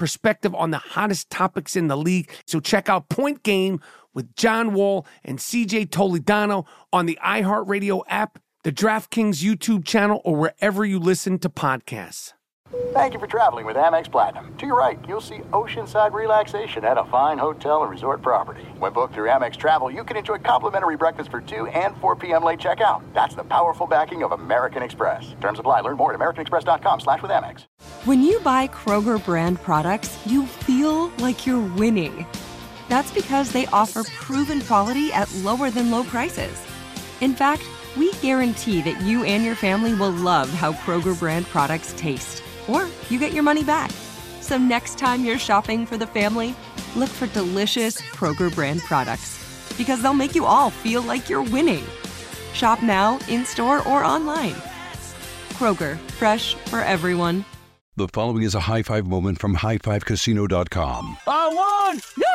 perspective on the hottest topics in the league. So check out Point Game with John Wall and CJ Toledano on the iHeartRadio app, the DraftKings YouTube channel, or wherever you listen to podcasts. Thank you for traveling with Amex Platinum. To your right, you'll see oceanside relaxation at a fine hotel and resort property. When booked through Amex Travel, you can enjoy complimentary breakfast for 2 and 4 p.m. late checkout. That's the powerful backing of American Express. Terms apply. Learn more at americanexpress.com slash with Amex. When you buy Kroger brand products, you feel like you're winning. That's because they offer proven quality at lower than low prices. In fact, we guarantee that you and your family will love how Kroger brand products taste, or you get your money back. So next time you're shopping for the family, look for delicious Kroger brand products because they'll make you all feel like you're winning. Shop now, in store, or online. Kroger, fresh for everyone. The following is a high five moment from highfivecasino.com. I won!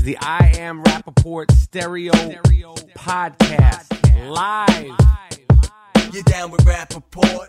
It's the I Am Rapaport Stereo, Podcast live. You're down with Rappaport?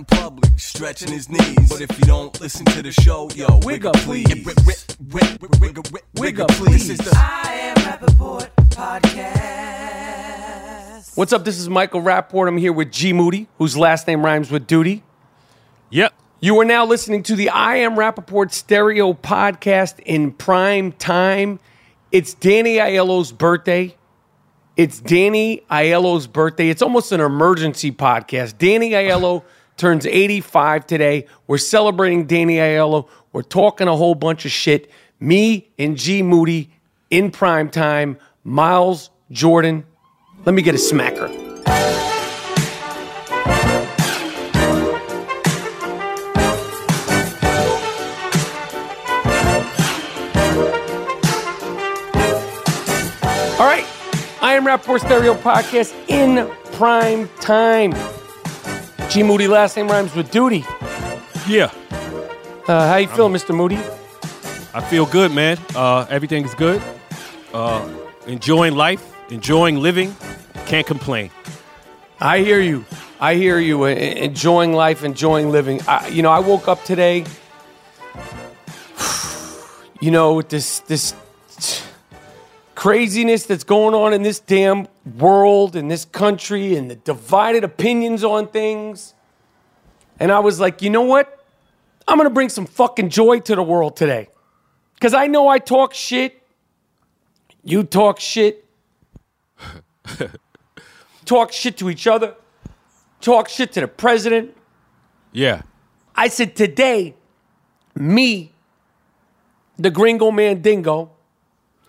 in public, stretching his knees. But if you don't listen to the show, yo, wiggle please. Please. This is the I am Rapaport Podcast. What's up? This is Michael Rapaport. I'm here with G Moody, whose last name rhymes with duty. Yep. You are now listening to the I Am Rapaport Stereo Podcast in prime time. It's Danny Aiello's birthday. It's Danny Aiello's birthday. It's almost an emergency podcast. Danny Aiello turns 85 today. We're celebrating Danny Aiello. We're talking a whole bunch of shit. Me and G Moody in prime time. Miles Jordan. Let me get a smacker. All right. I am Rapaport Stereo Podcast in prime time. G Moody last name rhymes with duty. Yeah. Uh, how you feeling, Mr. Moody? I feel good, man. Uh, everything's good. Uh, enjoying life, enjoying living. Can't complain. I hear you. I hear you. Enjoying life, enjoying living. I, you know, I woke up today. You know, with this this craziness that's going on in this damn world, in this country, and the divided opinions on things. And I was like, you know what? I'm gonna bring some fucking joy to the world today. Cause I know I talk shit. You talk shit. talk shit to each other. Talk shit to the president. Yeah. I said today, me, the Gringo Mandingo,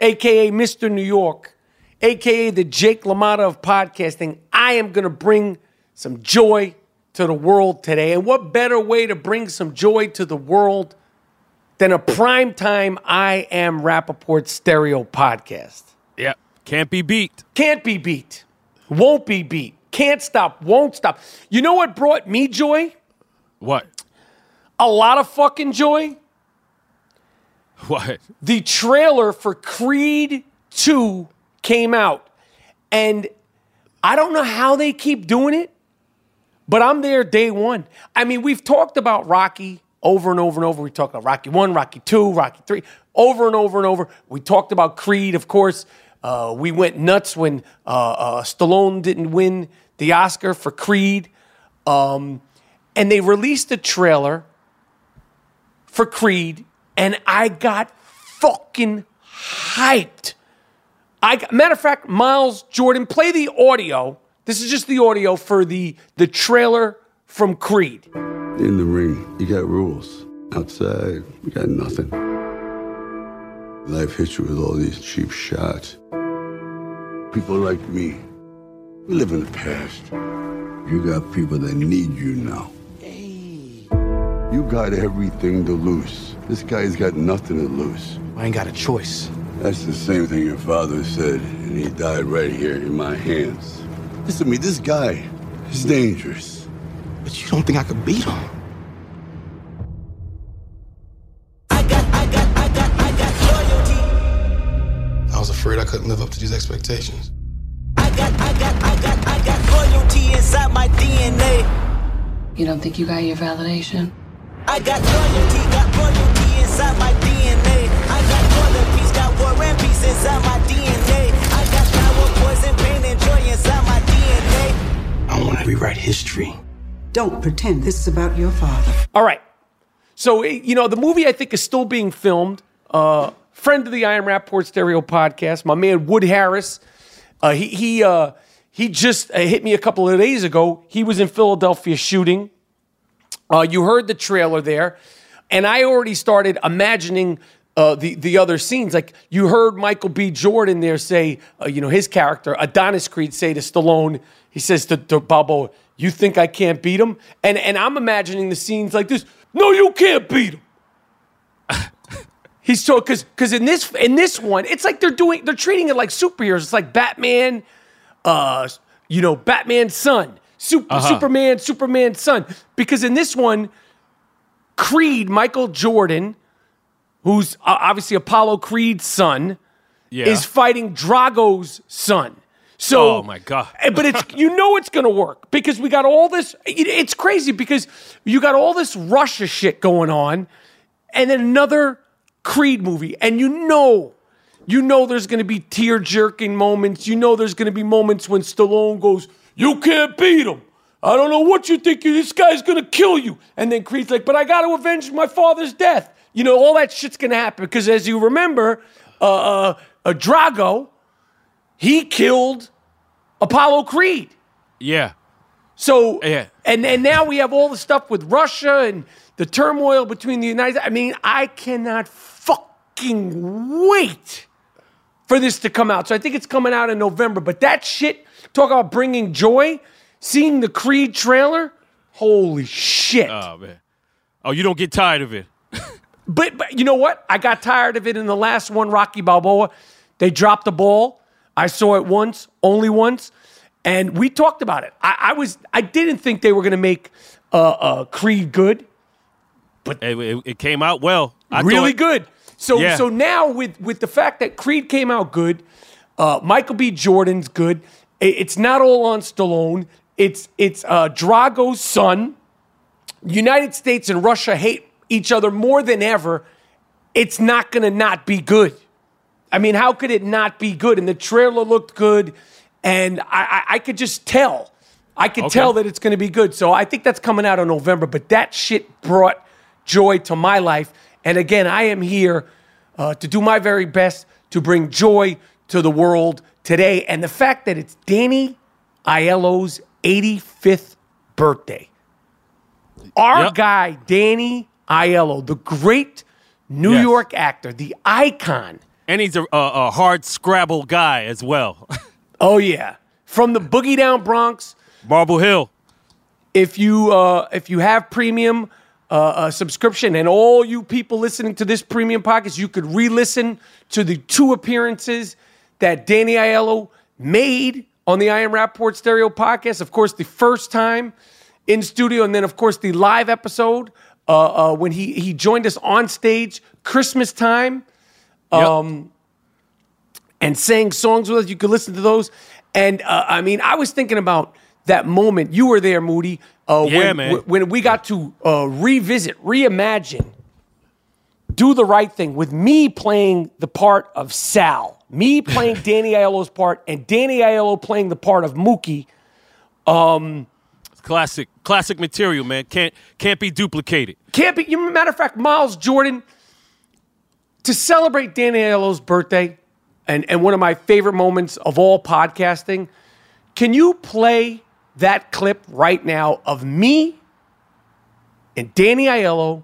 aka Mr. New York, aka the Jake LaMotta of podcasting, I am gonna bring some joy to the world today. And what better way to bring some joy to the world than a primetime I Am Rapaport stereo podcast? Yeah. Can't be beat. Can't be beat. Won't be beat. Can't stop. Won't stop. You know what brought me joy? What? A lot of fucking joy. What? the trailer for Creed 2 came out and I don't know how they keep doing it, but I'm there day one. I mean, we've talked about Rocky over and over and over. We talked about Rocky 1, Rocky 2, Rocky 3, over and over and over. We talked about Creed, of course. Uh, we went nuts when uh, uh, Stallone didn't win the Oscar for Creed. Um, and they released a trailer for Creed, and I got fucking hyped. I matter of fact, Miles Jordan, play the audio. This is just the audio for the the trailer from Creed. In the ring, you got rules. Outside, we got nothing. Life hits you with all these cheap shots. People like me, we live in the past. You got people that need you now. You got everything to lose. This guy's got nothing to lose. I ain't got a choice. That's the same thing your father said, and he died right here in my hands. Listen to me, this guy is dangerous. But you don't think I could beat him? I got, I got, I got, I got loyalty. I was afraid I couldn't live up to these expectations. I got, I got, I got, I got loyalty inside my DNA. You don't think you got your validation? I got loyalty, got loyalty inside my and peace inside my DNA. I got power, poison, pain, and joy inside my DNA. I want to rewrite history. Don't pretend this is about your father. All right. So, eh, you know, the movie I think is still being filmed. Uh, friend of the I Am Rapaport Stereo podcast, my man Wood Harris. Uh, he he uh, he just uh, hit me a couple of days ago. He was in Philadelphia shooting. Uh, you heard the trailer there, and I already started imagining uh, the the other scenes. Like you heard Michael B. Jordan there say, uh, you know, his character Adonis Creed say to Stallone. He says to, to Balboa, "You think I can't beat him?" And and I'm imagining the scenes like this. No, you can't beat him. He's so because because in this in this one, it's like they're doing they're treating it like superheroes. It's like Batman, uh, you know, Batman's son, Super, Uh-huh. Superman, Superman's son. Because in this one, Creed, Michael Jordan, who's uh, obviously Apollo Creed's son, Yeah. is fighting Drago's son. So, Oh, my God. eh, but it's you know it's going to work because we got all this. it- It's crazy because you got all this Russia shit going on, and then another Creed movie, and you know, you know, there's going to be tear jerking moments. You know, there's going to be moments when Stallone goes, "You can't beat him." I don't know what you think. you- This guy's gonna kill you. And then Creed's like, but I gotta avenge my father's death. You know, all that shit's gonna happen because as you remember, uh, uh, uh, Drago, he killed Apollo Creed. Yeah. So Yeah. and and now we have all the stuff with Russia and the turmoil between the United. I mean, I cannot fucking wait for this to come out. So I think it's coming out in November. But that shit, talk about bringing joy. Seeing the Creed trailer, holy shit! Oh man. Oh, you don't get tired of it. But, but you know what? I got tired of it in the last one, Rocky Balboa. They dropped the ball. I saw it once, only once, and we talked about it. I, I was, I didn't think they were going to make uh, uh, Creed good, It, it- it came out well. I really thought- good. So, Yeah. so now with with the fact that Creed came out good, uh, Michael B. Jordan's good. i- It's not all on Stallone. It's it's uh, Drago's son. United States and Russia hate each other more than ever. It's not going to not be good. I mean, how could it not be good? And the trailer looked good, and I, I, I could just tell. I could Okay. tell that it's going to be good. So I think that's coming out in November. But that shit brought joy to my life. And again, I am here uh, to do my very best to bring joy to the world today. And the fact that it's Danny Aiello's 85th birthday. Our Yep. guy, Danny Aiello, the great New Yes. York actor, the icon. And he's a, a, a hard Scrabble guy as well. Oh yeah, from the Boogie Down Bronx. Marble Hill. If you uh, if you have premium uh, uh, subscription, and all you people listening to this premium podcast, you could re-listen to the two appearances that Danny Aiello made on the I Am Rapaport Stereo podcast. Of course, the first time in studio, and then of course the live episode uh, uh, when he he joined us on stage Christmas time. Yep. Um, and sang songs with us. You could listen to those. And uh, I mean, I was thinking about that moment. You were there, Moody. Uh, Yeah, when, man. When we got to uh, revisit, reimagine, do the right thing with me playing the part of Sal, me playing Danny Aiello's part, and Danny Aiello playing the part of Mookie. Um, Classic, classic material, man. Can't can't be duplicated. Can't be. You matter of fact, Miles Jordan to celebrate Danny Aiello's birthday, and and one of my favorite moments of all podcasting. Can you play that clip right now of me and Danny Aiello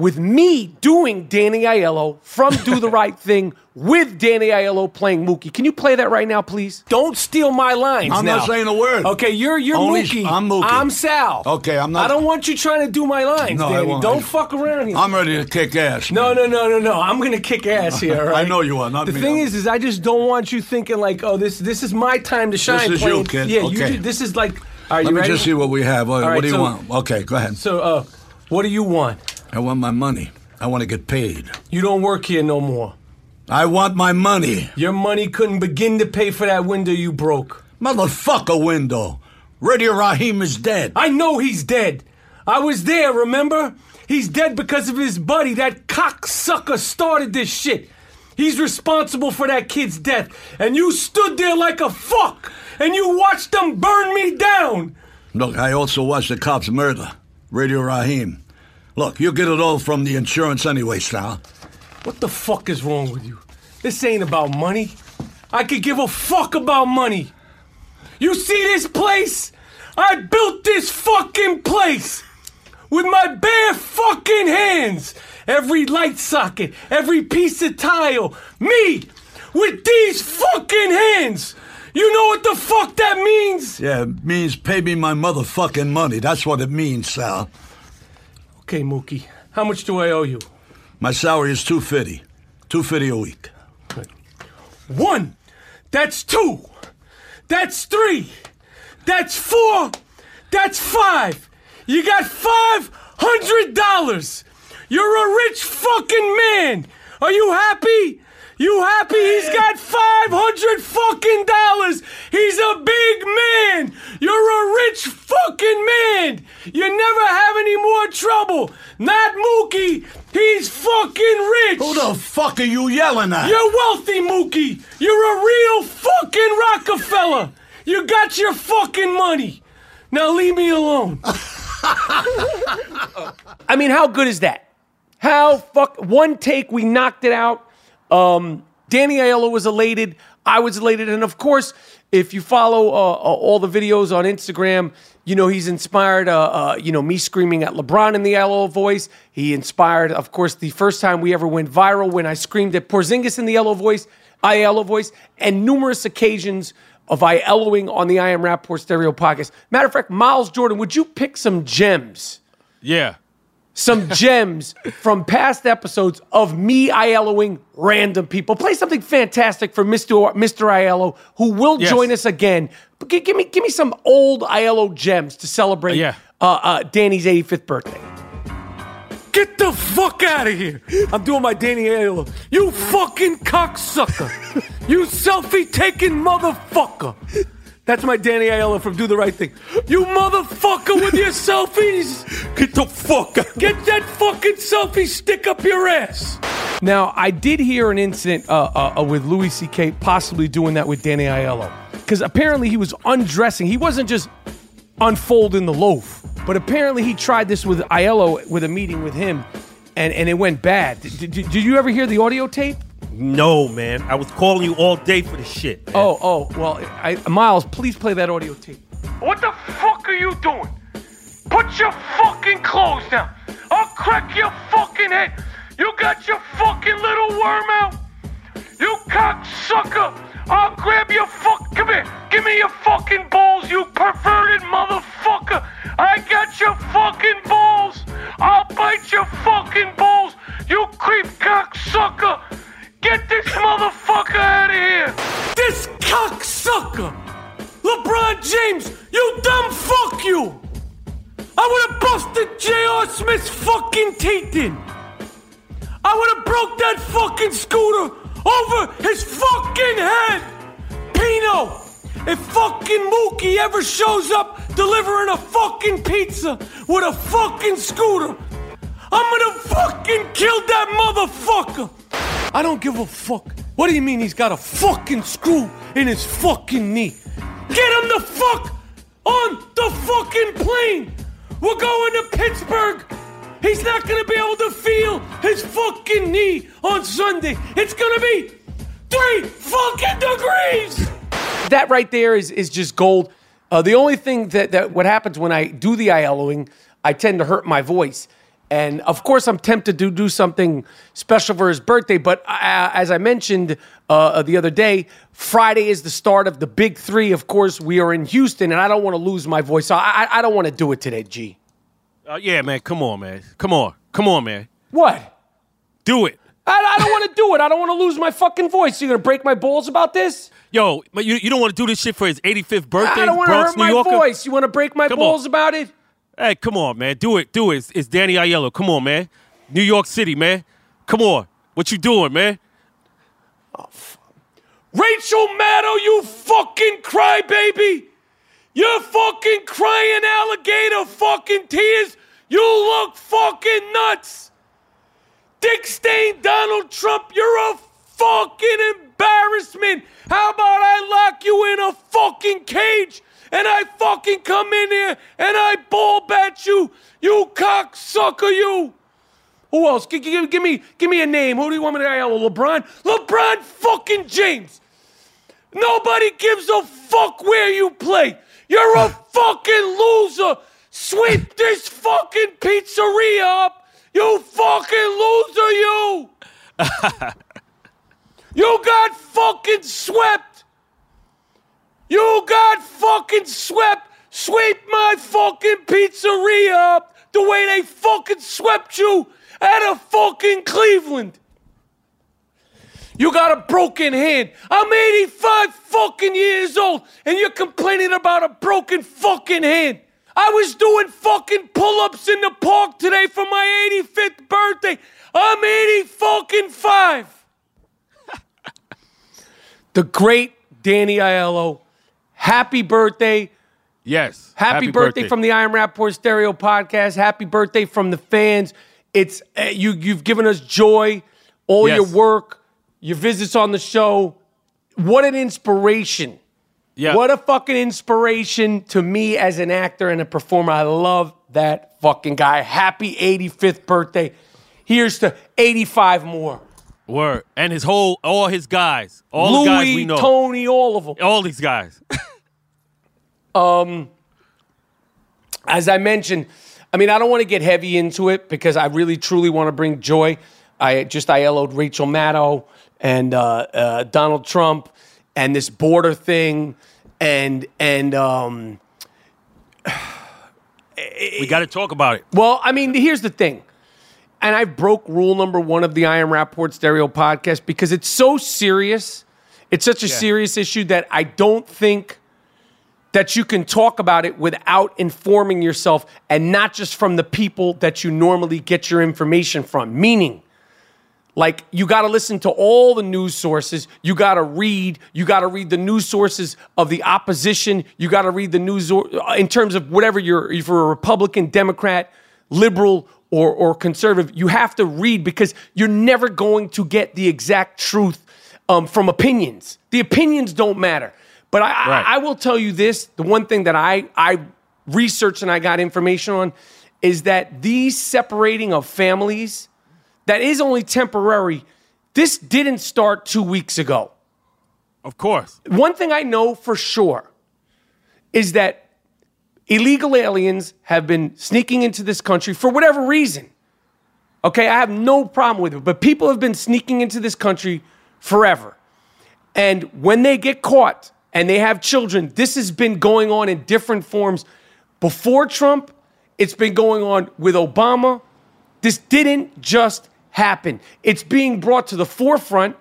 with me doing Danny Aiello from Do the Right Thing with Danny Aiello playing Mookie? Can you play that right now, please? Don't steal my lines. I'm now. not saying a word. Okay, you're you're Only- Mookie. I'm Mookie. I'm Sal. Okay, I'm not- I don't want you trying to do my lines, No, I Danny. won't. Don't fuck around here. I'm ready to kick ass. no, no, no, no, no. I'm gonna kick ass here. all I know you are, not the me. thing is, is I just don't want you thinking like, oh, this this is my time to shine. This is you, kid. Yeah, Okay. you. do- This is like. All right, Let you me ready? just see what we have. What, All right, what do you so- want? Okay, go ahead. So, uh, what do you want? I want my money. I want to get paid. You don't work here no more. I want my money. Your money couldn't begin to pay for that window you broke. Motherfucker window. Radio Raheem is dead. I know he's dead. I was there, remember? He's dead because of his buddy. That cocksucker started this shit. He's responsible for that kid's death. And you stood there like a fuck and you watched them burn me down. Look, I also watched the cops murder Radio Raheem. Look, you get it all from the insurance anyway, Sal. What the fuck is wrong with you? This ain't about money. I could give a fuck about money. You see this place? I built this fucking place with my bare fucking hands. Every light socket, every piece of tile, me with these fucking hands. You know what the fuck that means? Yeah, it means pay me my motherfucking money. That's what it means, Sal. Okay, Mookie, how much do I owe you? My salary is 250. 250 a week. One. That's two. That's three. That's four. That's five. You got five hundred dollars. You're a rich fucking man. Are you happy? You happy? He's got five hundred fucking dollars. He's a big man. You're a rich fucking man. You never have any more trouble. Not Mookie. He's fucking rich. Who the fuck are you yelling at? You're wealthy, Mookie. You're a real fucking Rockefeller. You got your fucking money. Now leave me alone. I mean, how good is that? How fuck one take we knocked it out. Um, Danny Aiello was elated. I was elated, and of course, if you follow uh, uh, all the videos on Instagram, you know he's inspired. Uh, uh, you know me screaming at LeBron in the Aiello voice. He inspired, of course, the first time we ever went viral when I screamed at Porzingis in the Aiello voice, Aiello voice, and numerous occasions of Aielloing on the I Am Rapaport Stereo podcast. Matter of fact, Miles Jordan, would you pick some gems? Yeah. Some gems from past episodes of me Aielloing random people. Play something fantastic for Mr. Mr. Aiello, who will Yes. join us again. But gi- give me give me some old Aiello gems to celebrate Yeah. uh, uh, Danny's 85th birthday. Get the fuck out of here. I'm doing my Danny Aiello. You fucking cocksucker. you selfie taking motherfucker. That's my Danny Aiello from Do the Right Thing. You motherfucker with your selfies. Get the fuck out. Get that fucking selfie stick up your ass. Now, I did hear an incident uh, uh, uh, with Louis C.K. possibly doing that with Danny Aiello. Because apparently he was undressing. He wasn't just unfolding the loaf, but apparently he tried this with Aiello with a meeting with him, and, and it went bad. Did, did, did you ever hear the audio tape? No, man. I was calling you all day for the shit. man. Oh, oh, well, I, Miles, please play that audio tape. What the fuck are you doing? Put your fucking clothes down. I'll crack your fucking head. You got your fucking little worm out. You cocksucker. I'll grab your fuck. Come here. Give me your fucking balls, you perverted motherfucker. I got your fucking balls. I'll bite your fucking balls. You creep cocksucker. Get this motherfucker out of here. This cocksucker. LeBron James, you dumb fuck you! I would have busted J.R. Smith's fucking teeth in! I would have broke that fucking scooter over his fucking head! Pino, if fucking Mookie ever shows up delivering a fucking pizza with a fucking scooter, I'm gonna fucking kill that motherfucker. I don't give a fuck. What do you mean he's got a fucking screw in his fucking knee? Get him the fuck on the fucking plane. We're going to Pittsburgh. He's not gonna be able to feel his fucking knee on Sunday. It's gonna be three fucking degrees. That right there is is just gold. Uh, the only thing that, that what happens when I do the Aielloing, I tend to hurt my voice. And of course, I'm tempted to do something special for his birthday. But uh, as I mentioned uh, the other day, Friday is the start of the big three. Of course, we are in Houston, and I don't want to lose my voice. So I, I don't want to do it today, G. Uh, yeah, man. Come on, man. Come on. Come on, man. What? Do it. I, I don't want to do it. I don't want to lose my fucking voice. You're gonna break my balls about this? Yo, but you, you don't want to do this shit for his 85th birthday? I don't want to hurt my Yorker? voice. You want to break my Come balls on. about it? Hey, come on, man. Do it. Do it. It's, Danny Aiello. Come on, man. New York City, man. Come on. What you doing, man? Oh, Rachel Maddow, you fucking crybaby! You're fucking crying alligator fucking tears! You look fucking nuts! Dick Stain Donald Trump, you're a fucking embarrassment! How about I lock you in a fucking cage and I fucking come in here and I ball bat you, you cocksucker, you! Who else? G- g- give, me, give me a name. Who do you want me to yell? LeBron? LeBron fucking James. Nobody gives a fuck where you play. You're a fucking loser. Sweep this fucking pizzeria up. You fucking loser, you. you got fucking swept. You got fucking swept. Sweep my fucking pizzeria up the way they fucking swept you out of fucking Cleveland. You got a broken hand. I'm 85 fucking years old, and you're complaining about a broken fucking hand. I was doing fucking pull ups in the park today for my 85th birthday. I'm 80 fucking five. the great Danny Aiello. Happy birthday. Yes. Happy, birthday, from the I Am Rapaport Stereo podcast. Happy birthday from the fans. It's uh, you. You've given us joy. All Yes. your work, your visits on the show. What an inspiration! Yeah. What a fucking inspiration to me as an actor and a performer. I love that fucking guy. Happy 85th birthday. Here's to 85 more. Word. And his whole, all his guys. All Louis, the guys we know. Tony, all of them. All these guys. Um, as I mentioned, I mean, I don't want to get heavy into it because I really truly want to bring joy. I just I Aielloed Rachel Maddow and uh, uh, Donald Trump and this border thing and and um, we got to talk about it. well, I mean, here's the thing. And I broke rule number one of the I Am Rapaport Stereo podcast because it's so serious. It's such a Yeah. serious issue that I don't think that you can talk about it without informing yourself and not just from the people that you normally get your information from. Meaning, like you got to listen to all the news sources. You got to read. You got to read the news sources of the opposition. You got to read the news in terms of whatever you're. If you're a Republican, Democrat, liberal, or or conservative, you have to read because you're never going to get the exact truth um, from opinions. The opinions don't matter. But I, Right. I, I will tell you this: the one thing that I I researched and I got information on is that these separating of families that is only temporary. This didn't start two weeks ago. Of course. One thing I know for sure is that illegal aliens have been sneaking into this country for whatever reason. Okay, I have no problem with it, but people have been sneaking into this country forever. And when they get caught and they have children, this has been going on in different forms before Trump. It's been going on with Obama. This didn't just happen. It's being brought to the forefront,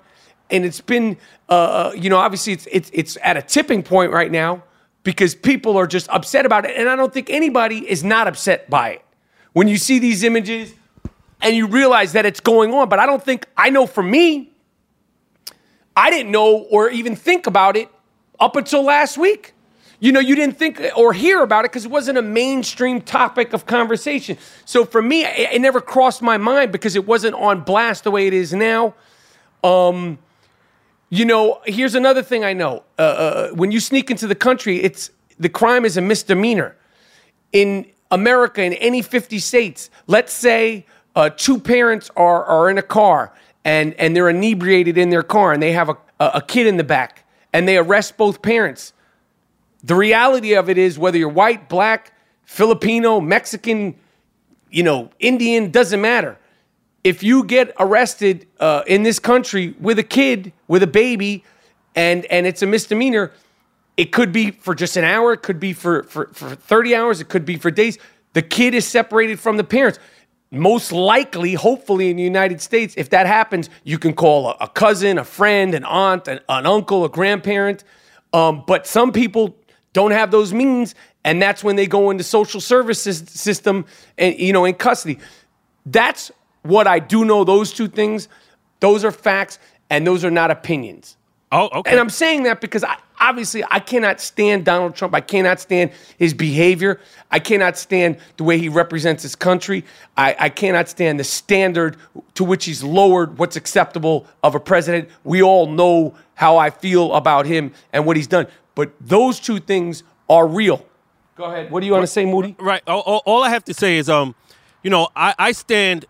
and it's been, uh, you know, obviously it's it's it's at a tipping point right now because people are just upset about it, and I don't think anybody is not upset by it. When you see these images and you realize that it's going on, but I don't think I know for me, I didn't know or even think about it up until last week. You know, you didn't think or hear about it because it wasn't a mainstream topic of conversation. So for me, it, it never crossed my mind because it wasn't on blast the way it is now. Um, you know, here's another thing I know. Uh, uh, when you sneak into the country, it's the crime is a misdemeanor. In America, in any 50 states, let's say uh, two parents are, are in a car and, and they're inebriated in their car and they have a, a kid in the back and they arrest both parents. The reality of it is whether you're white, black, Filipino, Mexican, you know, Indian, doesn't matter. If you get arrested uh, in this country with a kid, with a baby, and and it's a misdemeanor, it could be for just an hour, it could be for, for, for 30 hours, it could be for days. The kid is separated from the parents. Most likely, hopefully, in the United States, if that happens, you can call a, a cousin, a friend, an aunt, an, an uncle, a grandparent. Um, but some people don't have those means, and that's when they go into social services system and you know in custody. That's what I do know. Those two things, those are facts, and those are not opinions. Oh, okay. And I'm saying that because I, obviously I cannot stand Donald Trump. I cannot stand his behavior. I cannot stand the way he represents his country. I, I cannot stand the standard to which he's lowered what's acceptable of a president. We all know how I feel about him and what he's done. But those two things are real. Go ahead. What do you want to say, Moody? Right. All, all, I have to say is, um, you know, I, I stand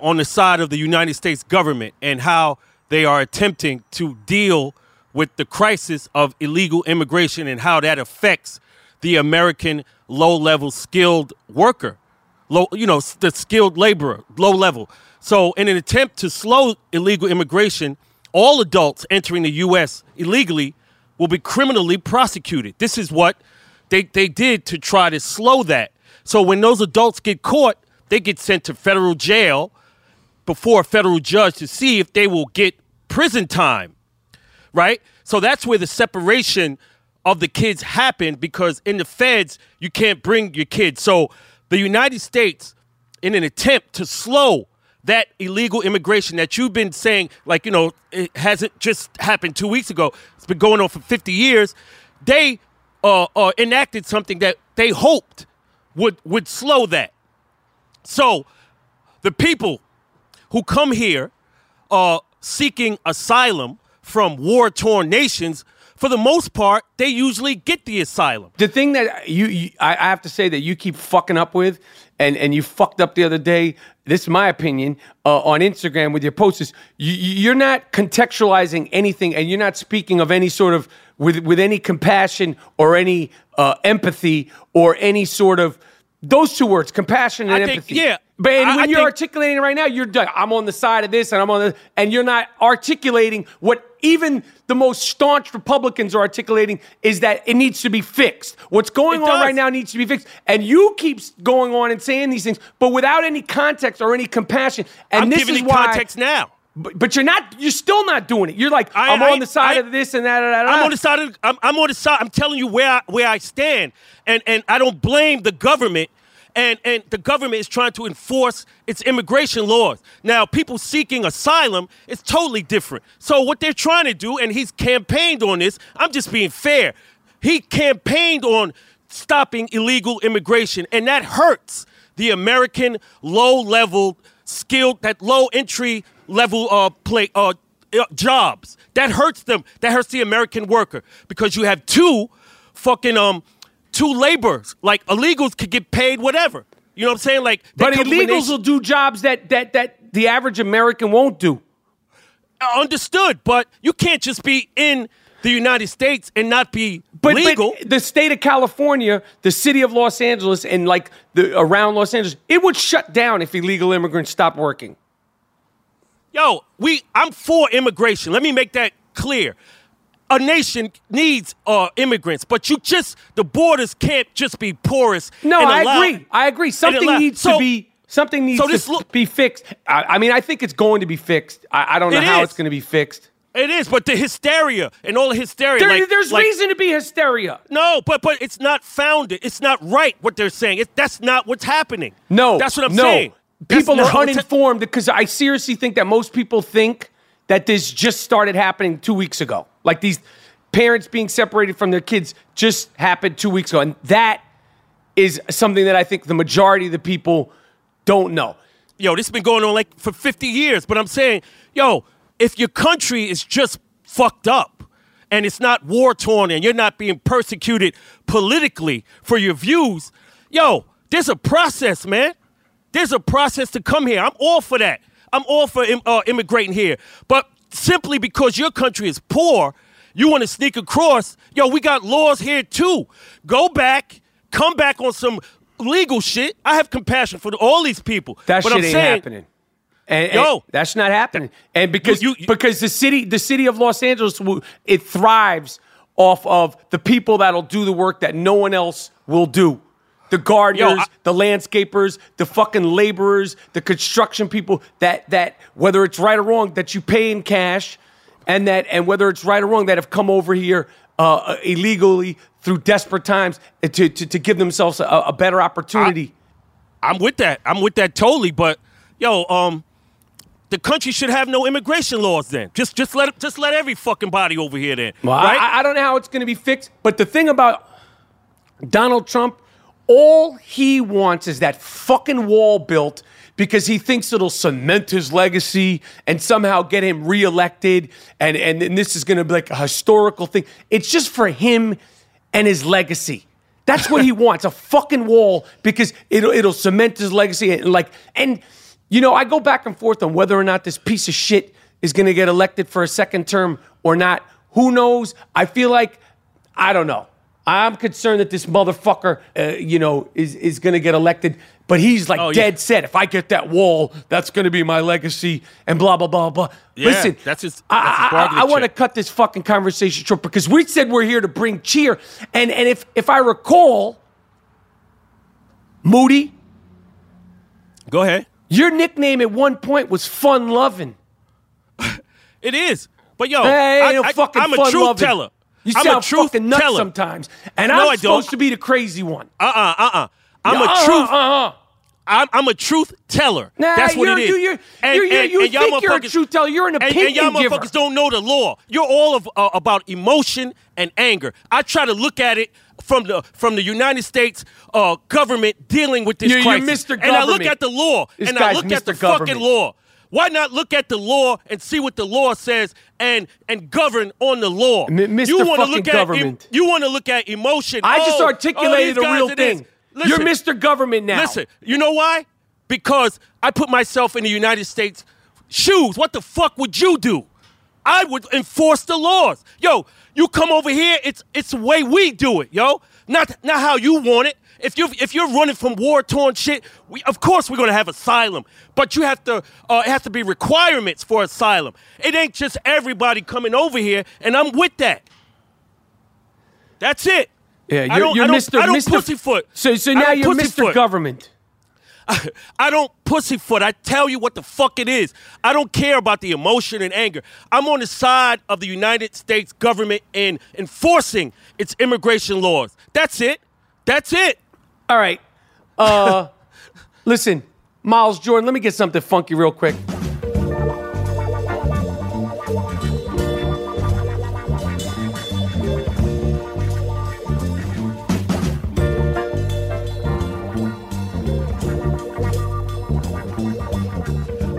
on the side of the United States government and how they are attempting to deal with the crisis of illegal immigration and how that affects the American low-level skilled worker, low, you know, the skilled laborer, low level. So, in an attempt to slow illegal immigration, all adults entering the U.S. illegally will be criminally prosecuted. This is what they, they did to try to slow that. So when those adults get caught, they get sent to federal jail before a federal judge to see if they will get prison time. Right? So that's where the separation of the kids happened because in the feds, you can't bring your kids. So the United States, in an attempt to slow that illegal immigration that you've been saying, like, you know, it hasn't just happened two weeks ago, it's been going on for 50 years, they uh, uh, enacted something that they hoped would, would slow that. So the people who come here uh, seeking asylum from war torn nations, for the most part, they usually get the asylum. The thing that you, you I, have to say that you keep fucking up with, and and you fucked up the other day. This is my opinion uh, on Instagram with your posts. Is you, you're not contextualizing anything, and you're not speaking of any sort of with with any compassion or any uh, empathy or any sort of those two words, compassion and I think- empathy. yeah. But and I- when I you're think- articulating right now, you're done. I'm on the side of this and I'm on the and you're not articulating what even the most staunch Republicans are articulating is that it needs to be fixed. What's going on does. right now needs to be fixed. And you keep going on and saying these things, but without any context or any compassion. And I'm this giving is why context now. But, but you're not. You're still not doing it. You're like I- I'm I- on the side I- of this and that. And that, and I'm on the side of I'm, I'm on the side. I'm telling you where I, where I stand, and and I don't blame the government. And and the government is trying to enforce its immigration laws. Now, people seeking asylum is totally different. So what they're trying to do, and he's campaigned on this. I'm just being fair. He campaigned on stopping illegal immigration, and that hurts the American low-level skilled, that low entry level uh play uh uh, jobs. That hurts them. That hurts the American worker because you have two fucking um two laborers. Like illegals could get paid whatever. You know what I'm saying? Like But come from a illegals will do jobs that that that the average American won't do. understood, but you can't just be in the United States and not be But, legal. but the state of California, the city of Los Angeles, and like the around Los Angeles, it would shut down if illegal immigrants stopped working. Yo, we I'm for immigration. Let me make that clear. A nation needs uh, immigrants, but you just the borders can't just be porous. No, and I allow- agree. I agree. Something allow- needs so- to be something needs so to look- be fixed. I, I mean, I think it's going to be fixed. I, I don't know It how is. it's going to be fixed. It is, but the hysteria and all the hysteria. There- like- there's like- reason to be hysteria. No, but but it's not founded. It's not right what they're saying. It, that's not what's happening. No, that's what I'm no. saying. People not are uninformed because I seriously think that most people think that this just started happening two weeks ago. Like these, parents being separated from their kids just happened two weeks ago. And that is something that I think the majority of the people don't know. Yo, this has been going on like for 50 years, but I'm saying, yo, if your country is just fucked up and it's not war torn and you're not being persecuted politically for your views, yo, there's a process, man. There's a process to come here. I'm all for that. I'm all for im- uh, immigrating here. But simply because your country is poor, you want to sneak across, yo, we got laws here too. Go back, come back on some legal shit. I have compassion for all these people. That but shit I'm ain't saying, happening. And, Yo. and that's not happening. And because you, because the city the city of Los Angeles it thrives off of the people that'll do the work that no one else will do. The gardeners, I- the landscapers, the fucking laborers, the construction people that that whether it's right or wrong that you pay in cash and that and whether it's right or wrong that have come over here uh, illegally through desperate times to to, to give themselves a, a better opportunity. I'm with that. I'm with that totally. But yo, um, the country should have no immigration laws. Then just just let just let every fucking body over here. Then Well, right? I, I don't know how it's going to be fixed, but the thing about Donald Trump, all he wants is that fucking wall built because he thinks it'll cement his legacy and somehow get him reelected, and and, and this is going to be like a historical thing. It's just for him and his legacy. That's what he wants, a fucking wall because it'll it'll cement his legacy and like and you know, I go back and forth on whether or not this piece of shit is going to get elected for a second term or not. Who knows? I feel like I don't know. I'm concerned that this motherfucker, uh, you know, is is going to get elected, but he's like Oh, yeah. dead set. If I get that wall, that's going to be my legacy, and blah blah blah blah. Yeah, Listen, that's his- I- that's his I, bargaining I, want to cut this fucking conversation short because we said we're here to bring cheer, and and if if I recall, Moody, Go ahead. your nickname at one point was Fun Lovin'. It is. But yo, Hey, I, no I, I'm a truth loving. teller. You I'm sound a truth fucking nuts teller. sometimes, and No, I'm I don't. supposed to be the crazy one. Uh uh uh uh. I'm Yeah, a uh-uh, truth. uh-uh. I'm, I'm a truth teller. Nah, That's what you're- it is. you- you're- you're- you're- you y'all think you're a truth teller. You're an opinion and- and, y'all giver. motherfuckers don't know the law. You're all of, uh, about emotion and anger. I try to look at it from the from the United States uh, government dealing with this You're- you're crisis. Mr. And I look at the law, This and I look at the Mr. fucking law. Why not look at the law and see what the law says and and govern on the law? M- Mr. You wanna fucking look at government. you want to look at emotion. I just Oh, oh, articulated these a real guys are this. thing. Listen, You're Mr. Government now. Listen, you know why? Because I put myself in the United States shoes. What the fuck would you do? I would enforce the laws. Yo, you come over here, it's it's the way we do it, yo. Not not how you want it. If you if you're running from war torn shit, we, of course we're gonna have asylum, but you have to uh, it has to be requirements for asylum. It ain't just everybody coming over here, and I'm with that. That's it. Yeah, you're, don't- you're I don't- Mr. I don't Mr. pussyfoot. So, so now you're Mr. pussyfoot. Government. I don't pussyfoot. I tell you what the fuck it is. I don't care about the emotion and anger. I'm on the side of the United States government in enforcing its immigration laws. That's it. That's it. All right. Uh, listen, Miles Jordan, let me get something funky real quick.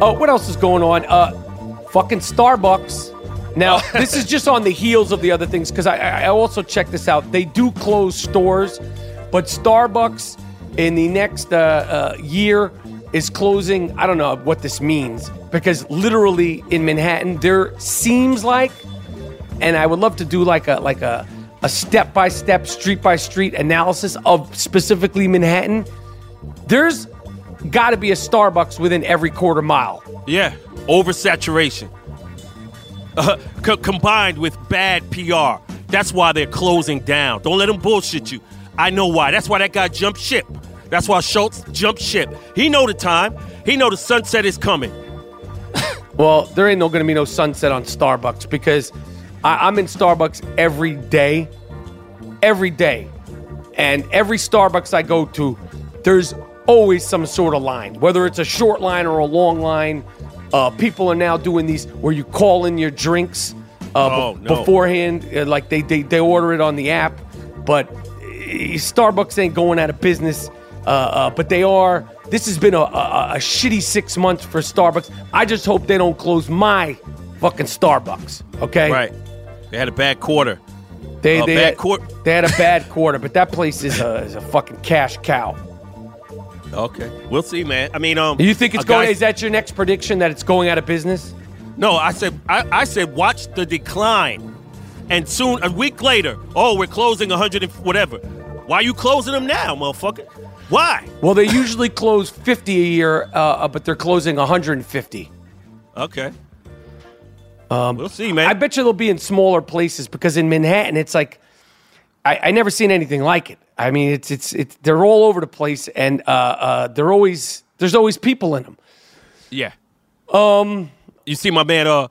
Oh, what else is going on? Uh, fucking Starbucks. Now, this is just on the heels of the other things because I, I also checked this out. They do close stores, but Starbucks in the next uh, uh, year is closing. I don't know what this means because literally in Manhattan, there seems like, and I would love to do like a like a a step by step, street by street analysis of specifically Manhattan. There's got to be a Starbucks within every quarter mile. Yeah, oversaturation. Uh, co- combined with bad PR. That's why they're closing down. Don't let them bullshit you. I know why. That's why that guy jumped ship. That's why Schultz jumped ship. He know the time. He know the sunset is coming. Well, there ain't no gonna be no sunset on Starbucks because I, I'm in Starbucks every day, every day, and every Starbucks I go to, there's always some sort of line, whether it's a short line or a long line. Uh, people are now doing these where you call in your drinks uh, Oh, no. beforehand. Uh, like they, they they order it on the app, but Starbucks ain't going out of business. Uh, uh, but they are. This has been a, a, a shitty six months for Starbucks. I just hope they don't close my fucking Starbucks. Okay. Right. They had a bad quarter. They A they bad had, they had a bad quarter, but that place is a is a fucking cash cow. Okay. We'll see, man. I mean, um. You think it's going? guy- Is that your next prediction that it's going out of business? No, I said I, I said watch the decline, and soon a week later, oh, we're closing hundred and whatever. Why are you closing them now, motherfucker? Why? Well, they usually close 50 a year, uh, but they're closing 150. Okay. Um, we'll see, man. I bet you they'll be in smaller places because in Manhattan, it's like I, I never seen anything like it. I mean, it's it's it's they're all over the place, and uh, uh, they're always there's always people in them. Yeah. Um, You see, my man uh,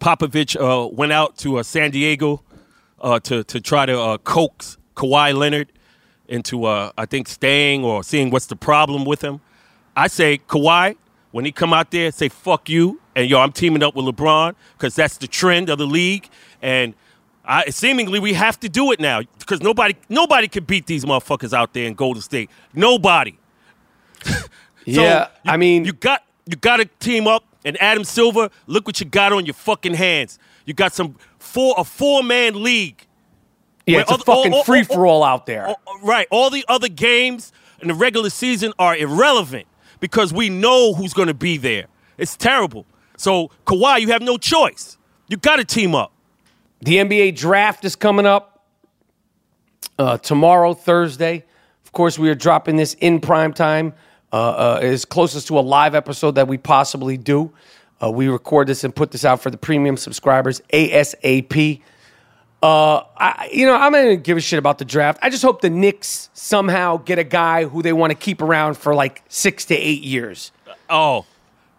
Popovich uh, went out to uh, San Diego uh, to to try to uh, coax Kawhi Leonard into uh, I think staying or seeing what's the problem with him. I say Kawhi when he come out there, say fuck you, and yo, I'm teaming up with LeBron because that's the trend of the league, and I, seemingly we have to do it now because nobody nobody can beat these motherfuckers out there in Golden State. Nobody. Yeah, I mean, you got you got to team up. And Adam Silver, look what you got on your fucking hands. You got some four a four man league. yeah, it's a other- all- fucking all- free for all out there. all- right. All the other games in the regular season are irrelevant because we know who's going to be there. It's terrible. So Kawhi, you have no choice. You got to team up. The NBA draft is coming up uh, tomorrow, Thursday. Of course, we are dropping this in prime time, uh, uh, as closest to a live episode that we possibly do. Uh, we record this and put this out for the premium subscribers ASAP. Uh, I, you know, I'm not gonna give a shit about the draft. I just hope the Knicks somehow get a guy who they want to keep around for like six to eight years. Oh,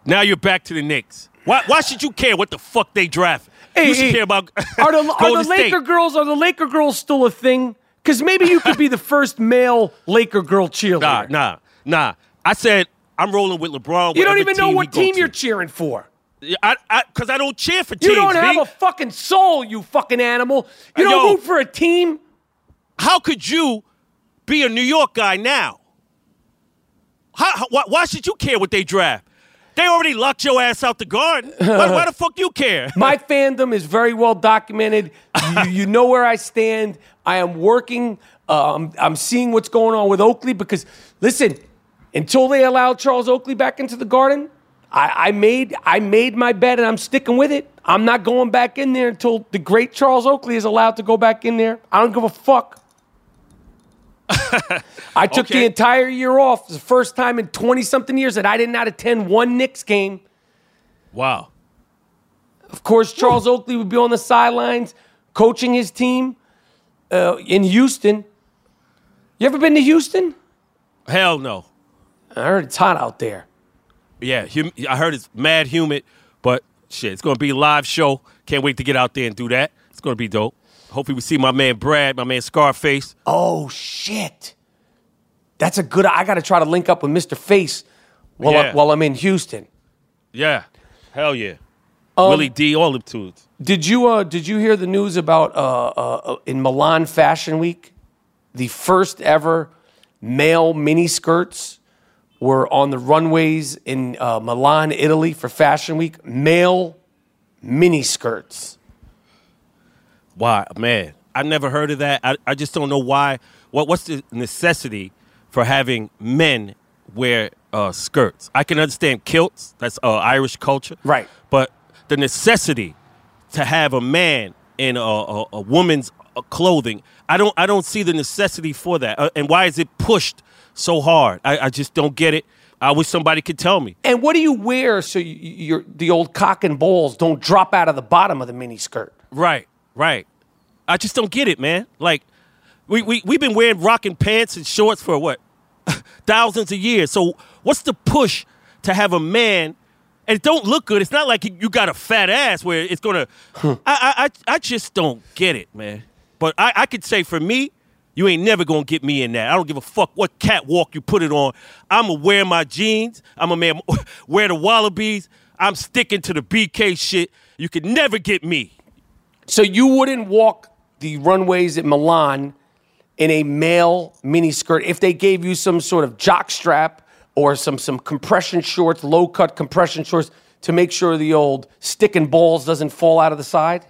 now you're back to the Knicks. Why, why should you care what the fuck they draft? Hey, you should hey, care about Are the, are the Laker State. girls? Are the Laker girls still a thing? Because maybe you could be the first male Laker girl cheerleader. Nah, nah, nah. I said I'm rolling with LeBron. You don't even know what team you're cheering for. I, I, cause I don't cheer for teams. You don't have B. a fucking soul, you fucking animal. You don't root for a team. How could you be a New York guy now? How, how- why, why should you care what they draft? They already locked your ass out the garden. Why, why the fuck you care? My fandom is very well documented. You, you know where I stand. I am working. Uh, I'm, I'm seeing what's going on with Oakley because, listen, until they allow Charles Oakley back into the Garden, I, I made I made my bet and I'm sticking with it. I'm not going back in there until the great Charles Oakley is allowed to go back in there. I don't give a fuck. I took the entire year off. It's the first time in 20 something years that I did not attend one Knicks game. Wow. Of course, Charles Oakley would be on the sidelines coaching his team uh, in Houston. You ever been to Houston? Hell no. I heard it's hot out there. Yeah, hum- I heard it's mad humid, but shit, it's gonna be a live show. Can't wait to get out there and do that. It's gonna be dope. Hopefully, we see my man Brad, my man Scarface. Oh shit, that's a good. I got to try to link up with Mr. Face while, I, while I'm in Houston. Yeah, hell yeah. Um, Willie D, all them tunes. Did you uh, did you hear the news about uh, uh, in Milan Fashion Week, the first ever male mini skirts were on the runways in uh, Milan, Italy for Fashion Week. Male mini skirts. Why, man? I never heard of that. I, I just don't know why. What what's the necessity for having men wear uh, skirts? I can understand kilts. That's uh, Irish culture, right? But the necessity to have a man in a, a, a woman's uh, clothing, I don't I don't see the necessity for that. Uh, and why is it pushed so hard? I, I just don't get it. I wish somebody could tell me. And what do you wear so you, the old cock and balls don't drop out of the bottom of the mini skirt? Right, right. I just don't get it, man. Like, we, we, we've been wearing rocking pants and shorts for what? Thousands of years. So, what's the push to have a man? And it don't look good. It's not like you- you got a fat ass where it's gonna. I, I I I just don't get it, man. But I, I could say for me, you ain't never gonna get me in that. I don't give a fuck what catwalk you put it on. I'ma wear my jeans. I'ma man wear the wallabies. I'm sticking to the BK shit. You could never get me So you wouldn't walk the runways at Milan in a male miniskirt if they gave you some sort of jock strap or some some compression shorts, low cut compression shorts to make sure the old stick and balls doesn't fall out of the side?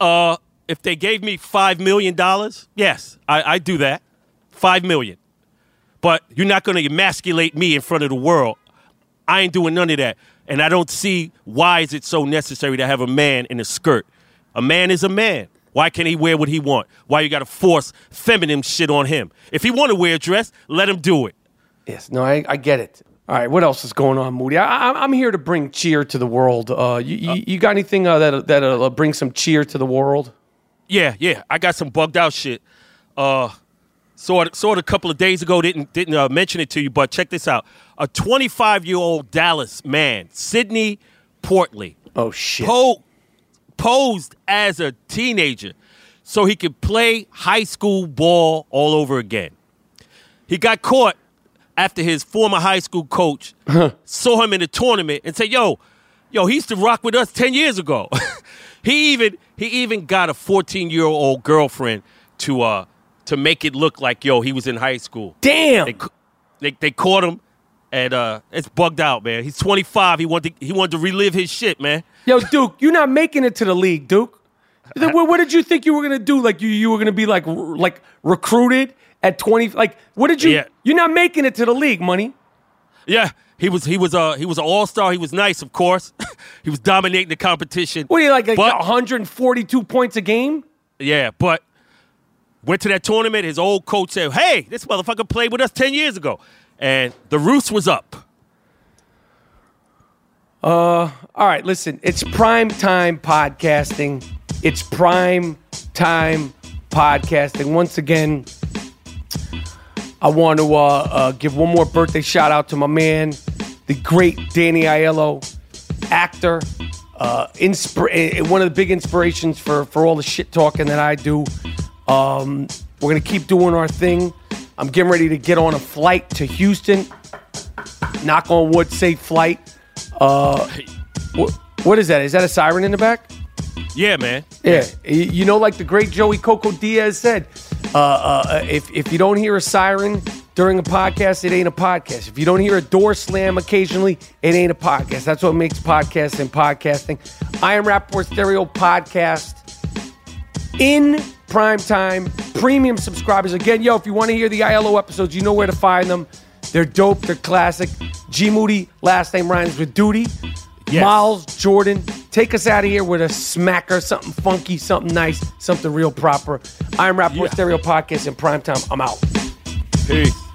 Uh, if they gave me five million dollars, yes, I I do that. Five million. But you're not going to emasculate me in front of the world. I ain't doing none of that. And I don't see why is it so necessary to have a man in a skirt. A man is a man. Why can't he wear what he want? Why you got to force feminine shit on him? If he want to wear a dress, let him do it. Yes, no, I, I get it. All right, what else is going on, Moody? I, I'm- I'm here to bring cheer to the world. Uh, you, you, you got anything uh, that that'll uh, bring some cheer to the world? Yeah, yeah. I got some bugged out shit. Uh, saw it, saw it a couple of days ago. Didn't didn't uh, mention it to you, but check this out. A 25 year old Dallas man, Sidney Portley. Oh shit. Po- posed as a teenager so he could play high school ball all over again. He got caught after his former high school coach saw him in a tournament and said, "Yo, yo, he used to rock with us 10 years ago." he even he even got a 14-year-old girlfriend to uh to make it look like yo, he was in high school. Damn. They, they, they caught him and uh it's bugged out, man. He's 25. He wanted to, he wanted to relive his shit, man. Yo, Duke, you're not making it to the league, Duke. What, what did you think you were gonna do? Like you, you were gonna be like, like recruited at 20? Like, what did you? Yeah. You're not making it to the league, money. Yeah, he was he was uh he was an all star. He was nice, of course. he was dominating the competition. What are you like? like But- 142 points a game? Yeah, but went to that tournament. His old coach said, "Hey, this motherfucker played with us ten years ago," and the roost was up. Uh, all right, listen, it's prime time podcasting. It's prime time podcasting. Once again, I want to uh, uh, give one more birthday shout out to my man, the great Danny Aiello, actor, uh, inspir- eh, one of the big inspirations for, for all the shit talking that I do. Um, we're going to keep doing our thing. I'm getting ready to get on a flight to Houston. Knock on wood, safe flight. Uh, what, what is that? Is that a siren in the back? Yeah, man. Yeah, you know, like the great Joey Coco Diaz said, uh, uh, if if you don't hear a siren during a podcast, it ain't a podcast. If you don't hear a door slam occasionally, it ain't a podcast. That's what makes podcasting podcasting. I am Rapaport Stereo Podcast in prime time. Premium subscribers. Again, yo, if you want to hear the Aiello episodes, you know where to find them. They're dope. They're classic. G Moody, last name rhymes with duty. Miles Jordan, take us out of here with a smacker, something funky, something nice, something real proper. I'm Rapaport Yeah. Stereo Podcast in prime time. I'm out. Peace.